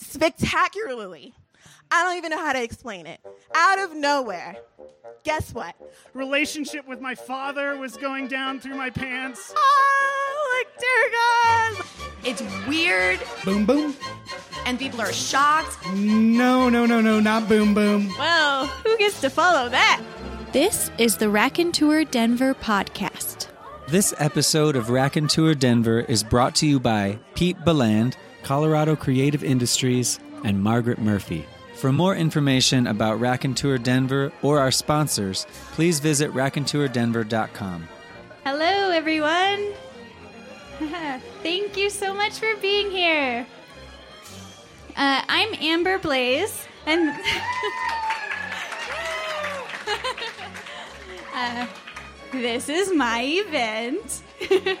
spectacularly. I don't even know how to explain it. Out of nowhere, guess what? Relationship with my father was going down through my pants. Oh, like dear God. It's weird, Boom, boom. and people are shocked. No, no, no, no, not boom, boom. Well, who gets to follow that? This is the Raconteur Denver podcast. This episode of Raconteur Denver is brought to you by Pete Beland, Colorado Creative Industries, and Margaret Murphy. For more information about Raconteur Denver or our sponsors, please visit raconteurdenver.com. Hello, everyone. Thank you so much for being here. Uh, I'm Amber Blaze, and uh, this is my event.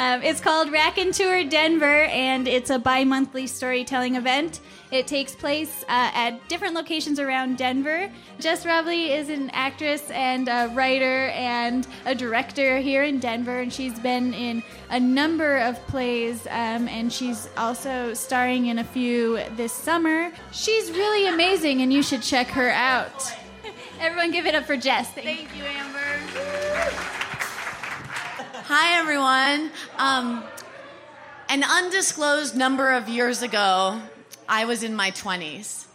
um, it's called Raconteur Denver, and it's a bi monthly storytelling event. It takes place uh, at different locations around Denver. Jess Robblee is an actress and a writer and a director here in Denver, and she's been in a number of plays, um, and she's also starring in a few this summer. She's really amazing, and you should check her out. Everyone, give it up for Jess. Thank, you, Amber. Hi, everyone. Um, an undisclosed number of years ago, I was in my 20s.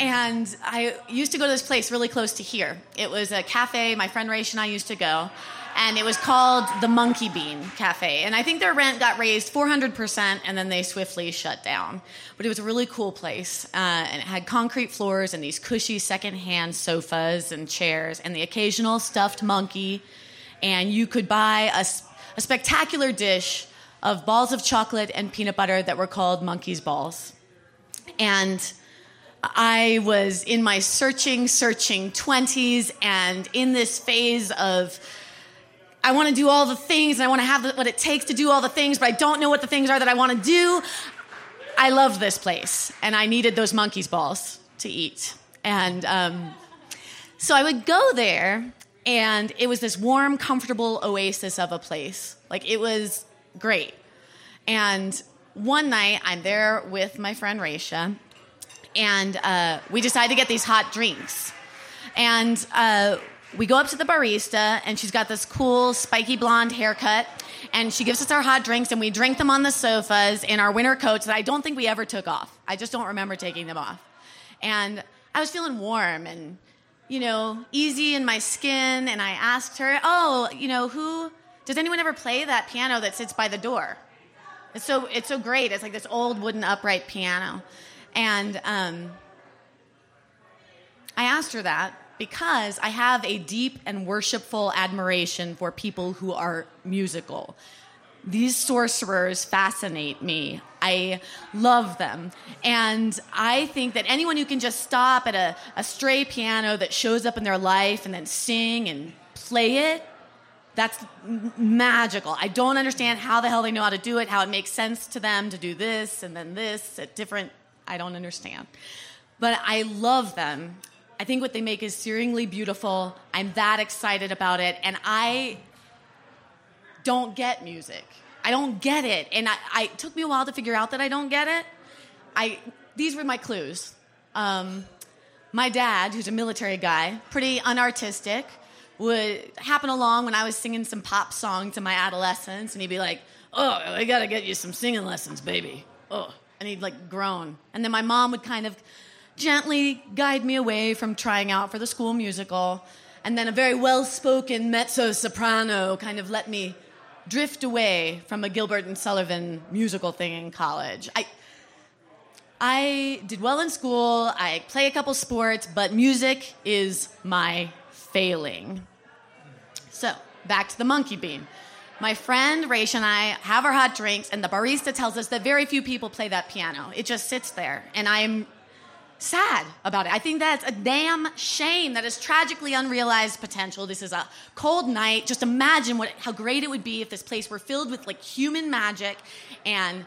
And I used to go to this place really close to here. It was a cafe my friend Raish and I used to go. And it was called the Monkey Bean Cafe. And I think their rent got raised 400% and then they swiftly shut down. But it was a really cool place. Uh, and it had concrete floors and these cushy secondhand sofas and chairs and the occasional stuffed monkey. And you could buy a spectacular dish of balls of chocolate and peanut butter that were called monkey's balls. And I was in my searching, searching 20s and in this phase of I want to do all the things and I want to have what it takes to do all the things, but I don't know what the things are that I want to do. I loved this place and I needed those monkey's balls to eat. And um, so I would go there and it was this warm, comfortable oasis of a place. Like it was great. And one night I'm there with my friend Raisha and uh, we decide to get these hot drinks. And uh, we go up to the barista, and she's got this cool spiky blonde haircut. And she gives us our hot drinks, and we drink them on the sofas in our winter coats that I don't think we ever took off. I just don't remember taking them off. And I was feeling warm and, you know, easy in my skin. And I asked her, Oh, you know, who does anyone ever play that piano that sits by the door? It's so it's so great. It's like this old wooden upright piano, and um, I asked her that because I have a deep and worshipful admiration for people who are musical. These sorcerers fascinate me. I love them. And I think that anyone who can just stop at a, a stray piano that shows up in their life and then sing and play it, that's magical. I don't understand how the hell they know how to do it, how it makes sense to them to do this and then this at different. I don't understand. But I love them. I think what they make is searingly beautiful. I'm that excited about it. And I don't get music. I don't get it. And I, I it took me a while to figure out that I don't get it. I these were my clues. Um, my dad, who's a military guy, pretty unartistic, would happen along when I was singing some pop songs in my adolescence, and he'd be like, "Oh, I gotta get you some singing lessons, baby." Oh, and he'd like groan, and then my mom would kind of gently guide me away from trying out for the school musical, and then a very well-spoken mezzo soprano kind of let me drift away from a Gilbert and Sullivan musical thing in college. I I did well in school. I play a couple sports, but music is my failing. So, back to the monkey bean. My friend Raish and I have our hot drinks, and the barista tells us that very few people play that piano. It just sits there, and I'm sad about it. I think that's a damn shame. That is tragically unrealized potential. This is a cold night. Just imagine what how great it would be if this place were filled with like human magic and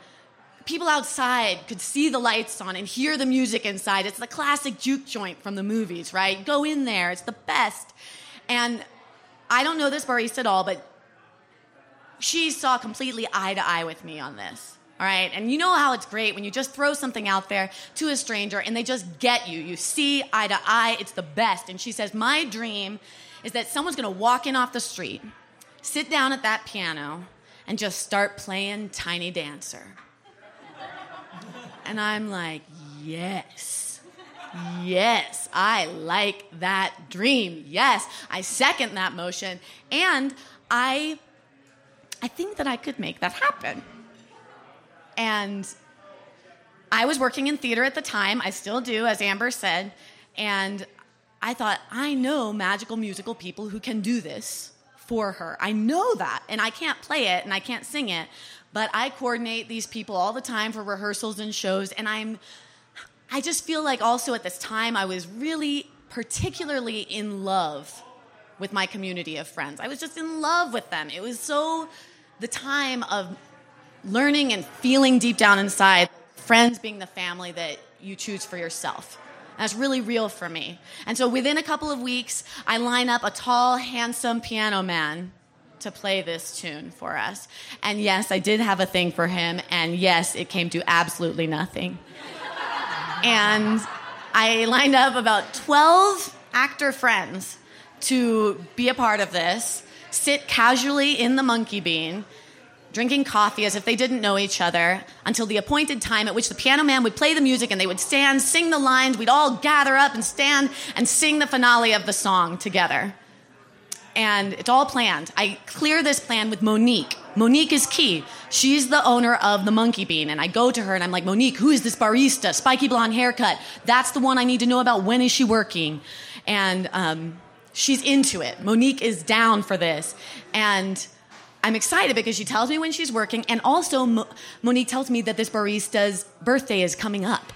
people outside could see the lights on and hear the music inside. It's the classic juke joint from the movies, right? Go in there. It's the best. And I don't know this barista at all, but she saw completely eye to eye with me on this. All right. And you know how it's great when you just throw something out there to a stranger and they just get you. You see eye to eye. It's the best. And she says, My dream is that someone's going to walk in off the street, sit down at that piano, and just start playing Tiny Dancer. And I'm like, Yes. Yes, I like that dream. Yes, I second that motion. And I I think that I could make that happen. And I was working in theater at the time. I still do, as Amber said. And I thought, I know magical musical people who can do this for her. I know that. And I can't play it and I can't sing it. But I coordinate these people all the time for rehearsals and shows. And I'm, I just feel like also at this time I was really particularly in love with my community of friends. I was just in love with them. It was so the time of learning and feeling deep down inside friends being the family that you choose for yourself. That's really real for me. And so within a couple of weeks, I line up a tall, handsome piano man to play this tune for us. And yes, I did have a thing for him. And yes, it came to absolutely nothing. and I lined up about 12 actor friends to be a part of this, sit casually in the monkey bean, drinking coffee as if they didn't know each other until the appointed time at which the piano man would play the music and they would stand, sing the lines. We'd all gather up and stand and sing the finale of the song together. And it's all planned. I clear this plan with Monique. Monique is key. She's the owner of the Monkey Bean. And I go to her and I'm like, Monique, who is this barista? Spiky blonde haircut. That's the one I need to know about. When is she working? And um, she's into it. Monique is down for this. And I'm excited because she tells me when she's working, and also Mo- Monique tells me that this barista's birthday is coming up.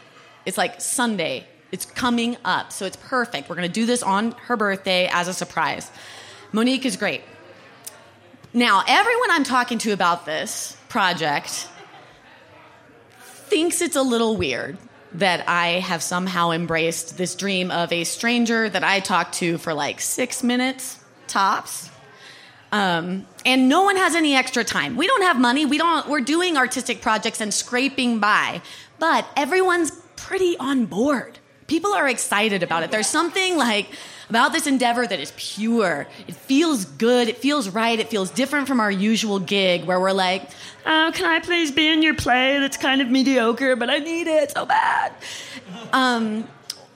It's like Sunday. It's coming up, so it's perfect. We're gonna do this on her birthday as a surprise. Monique is great. Now, everyone I'm talking to about this project thinks it's a little weird that I have somehow embraced this dream of a stranger that I talked to for like six minutes tops. Um, and no one has any extra time. We don't have money. We don't. We're doing artistic projects and scraping by, but everyone's pretty on board. People are excited about it. There's something like about this endeavor that is pure. It feels good. It feels right. It feels different from our usual gig where we're like, oh, can I please be in your play that's kind of mediocre, but I need it so bad. Um,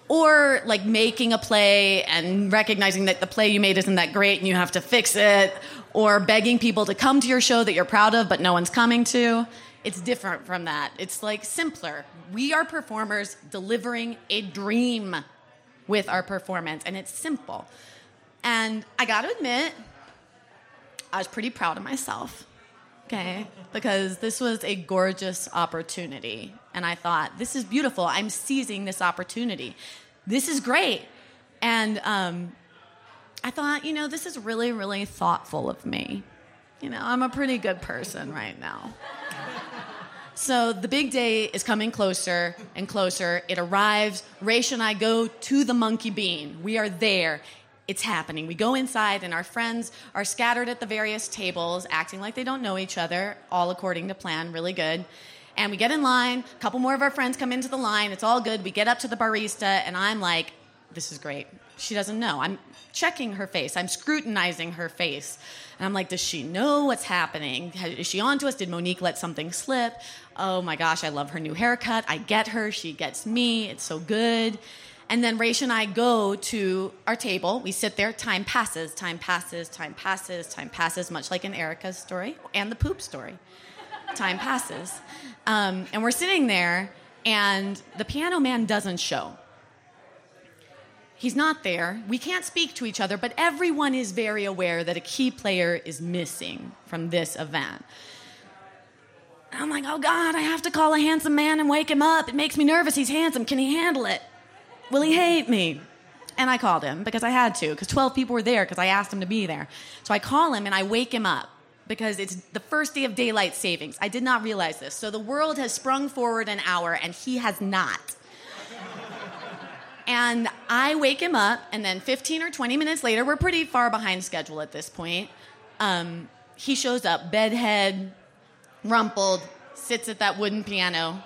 or like making a play and recognizing that the play you made isn't that great and you have to fix it, or begging people to come to your show that you're proud of but no one's coming to. It's different from that. It's like simpler. We are performers delivering a dream with our performance, and it's simple. And I gotta admit, I was pretty proud of myself, okay? Because this was a gorgeous opportunity. And I thought, this is beautiful. I'm seizing this opportunity. This is great. And um, I thought, you know, this is really, really thoughtful of me. You know, I'm a pretty good person right now. So the big day is coming closer and closer. It arrives. Raish and I go to the monkey bean. We are there. It's happening. We go inside, and our friends are scattered at the various tables, acting like they don't know each other, all according to plan, really good. And we get in line. A couple more of our friends come into the line. It's all good. We get up to the barista, and I'm like, this is great. She doesn't know. I'm checking her face, I'm scrutinizing her face. And I'm like, does she know what's happening? Is she on to us? Did Monique let something slip? Oh my gosh, I love her new haircut. I get her. She gets me. It's so good. And then Raish and I go to our table. We sit there. Time passes, time passes, time passes, time passes, much like in Erica's story and the poop story. time passes. Um, and we're sitting there, and the piano man doesn't show. He's not there. We can't speak to each other, but everyone is very aware that a key player is missing from this event. I'm like, oh God, I have to call a handsome man and wake him up. It makes me nervous. He's handsome. Can he handle it? Will he hate me? And I called him because I had to, because 12 people were there because I asked him to be there. So I call him and I wake him up because it's the first day of daylight savings. I did not realize this. So the world has sprung forward an hour and he has not. And I wake him up, and then 15 or 20 minutes later, we're pretty far behind schedule at this point. Um, he shows up, bedhead, rumpled, sits at that wooden piano,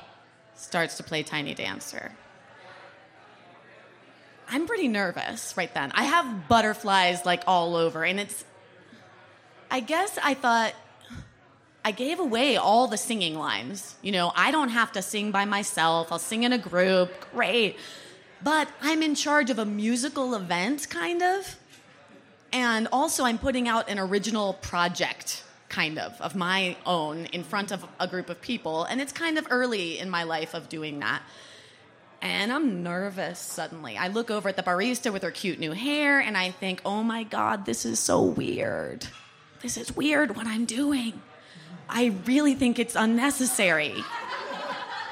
starts to play Tiny Dancer. I'm pretty nervous right then. I have butterflies like all over, and it's. I guess I thought I gave away all the singing lines. You know, I don't have to sing by myself, I'll sing in a group, great. But I'm in charge of a musical event, kind of. And also, I'm putting out an original project, kind of, of my own in front of a group of people. And it's kind of early in my life of doing that. And I'm nervous suddenly. I look over at the barista with her cute new hair and I think, oh my God, this is so weird. This is weird what I'm doing. I really think it's unnecessary.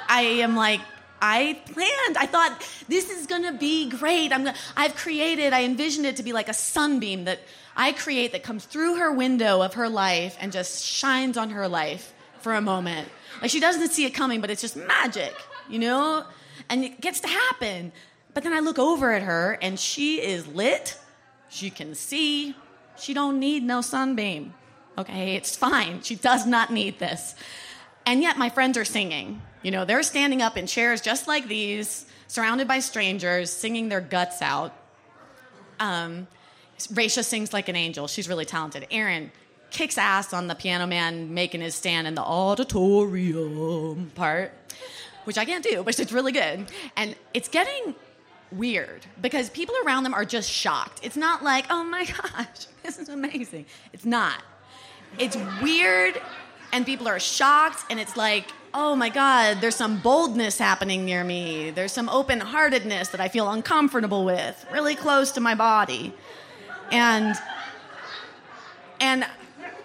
I am like, I planned. I thought this is gonna be great. I'm gonna, I've created, I envisioned it to be like a sunbeam that I create that comes through her window of her life and just shines on her life for a moment. Like she doesn't see it coming, but it's just magic, you know? And it gets to happen. But then I look over at her and she is lit. She can see. She don't need no sunbeam. Okay, it's fine. She does not need this. And yet my friends are singing. You know, they're standing up in chairs just like these, surrounded by strangers, singing their guts out. Um, Raisha sings like an angel. She's really talented. Aaron kicks ass on the piano man making his stand in the auditorium part, which I can't do, but it's really good. And it's getting weird because people around them are just shocked. It's not like, oh my gosh, this is amazing. It's not. It's weird and people are shocked and it's like, oh my God, there's some boldness happening near me. There's some open heartedness that I feel uncomfortable with, really close to my body. And and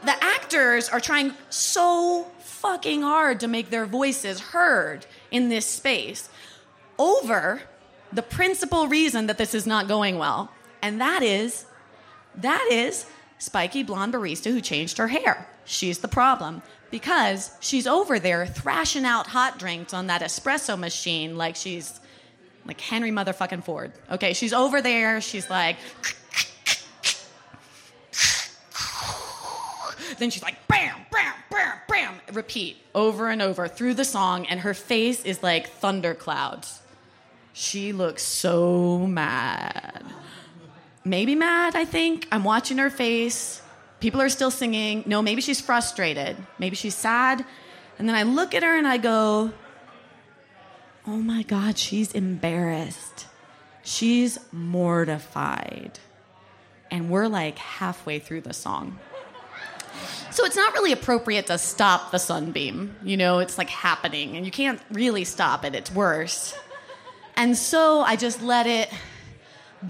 the actors are trying so fucking hard to make their voices heard in this space over the principal reason that this is not going well. And that is that is spiky blonde barista who changed her hair. She's the problem because she's over there thrashing out hot drinks on that espresso machine like she's like Henry motherfucking Ford. Okay, she's over there. She's like, then she's like, bam, bam, bam, bam, repeat over and over through the song, and her face is like thunderclouds. She looks so mad. Maybe mad, I think. I'm watching her face. People are still singing. No, maybe she's frustrated. Maybe she's sad. And then I look at her and I go, oh my God, she's embarrassed. She's mortified. And we're like halfway through the song. So it's not really appropriate to stop the sunbeam. You know, it's like happening, and you can't really stop it, it's worse. And so I just let it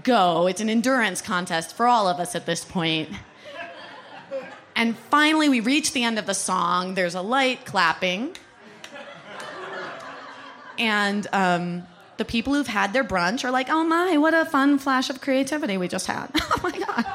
go. It's an endurance contest for all of us at this point. And finally, we reach the end of the song. There's a light clapping. And um, the people who've had their brunch are like, oh my, what a fun flash of creativity we just had. oh my God.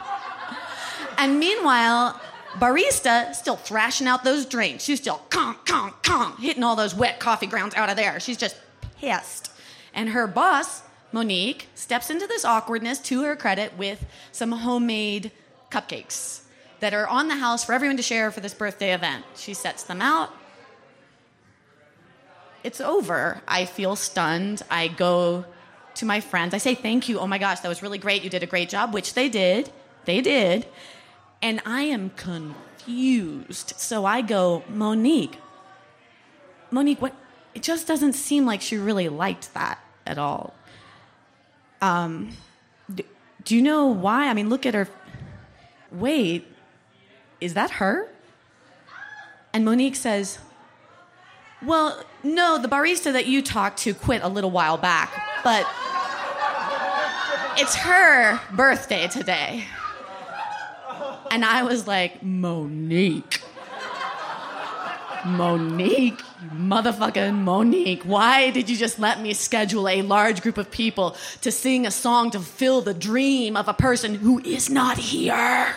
And meanwhile, barista still thrashing out those drinks. She's still conk, conk, conk, hitting all those wet coffee grounds out of there. She's just pissed. And her boss, Monique, steps into this awkwardness to her credit with some homemade cupcakes that are on the house for everyone to share for this birthday event. She sets them out. It's over. I feel stunned. I go to my friends. I say, Thank you. Oh my gosh, that was really great. You did a great job, which they did. They did. And I am confused. So I go, Monique, Monique, what? It just doesn't seem like she really liked that at all. Um, do, do you know why? I mean, look at her. Wait, is that her? And Monique says, Well, no, the barista that you talked to quit a little while back, but it's her birthday today. And I was like, Monique. Monique, motherfucking Monique, why did you just let me schedule a large group of people to sing a song to fill the dream of a person who is not here?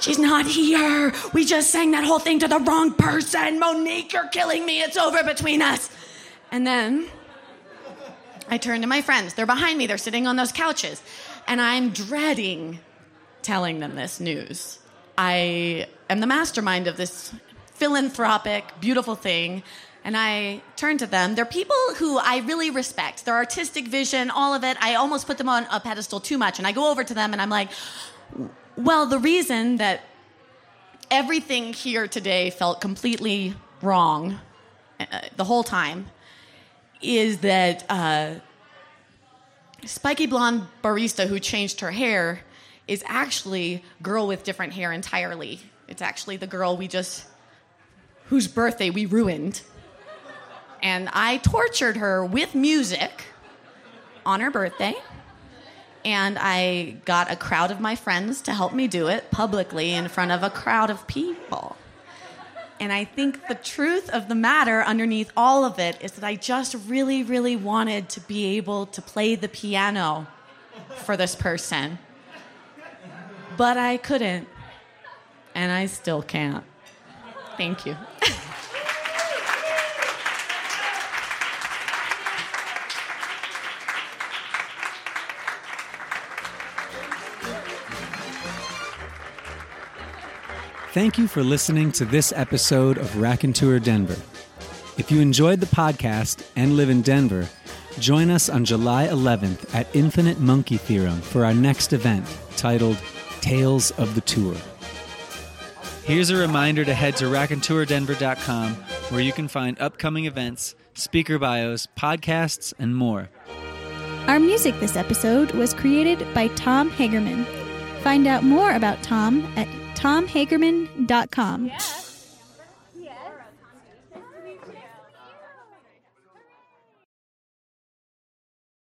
She's not here. We just sang that whole thing to the wrong person. Monique, you're killing me. It's over between us. And then I turn to my friends. They're behind me, they're sitting on those couches. And I'm dreading telling them this news. I am the mastermind of this philanthropic, beautiful thing. And I turn to them. They're people who I really respect. Their artistic vision, all of it. I almost put them on a pedestal too much. And I go over to them and I'm like, well, the reason that everything here today felt completely wrong uh, the whole time is that uh, spiky blonde barista who changed her hair is actually girl with different hair entirely. It's actually the girl we just whose birthday we ruined. And I tortured her with music on her birthday. And I got a crowd of my friends to help me do it publicly in front of a crowd of people. And I think the truth of the matter underneath all of it is that I just really, really wanted to be able to play the piano for this person. But I couldn't. And I still can't. Thank you. Thank you for listening to this episode of Raconteur Denver. If you enjoyed the podcast and live in Denver, join us on July 11th at Infinite Monkey Theorem for our next event titled Tales of the Tour. Here's a reminder to head to raconteurdenver.com where you can find upcoming events, speaker bios, podcasts, and more. Our music this episode was created by Tom Hagerman. Find out more about Tom at tomhagerman.com.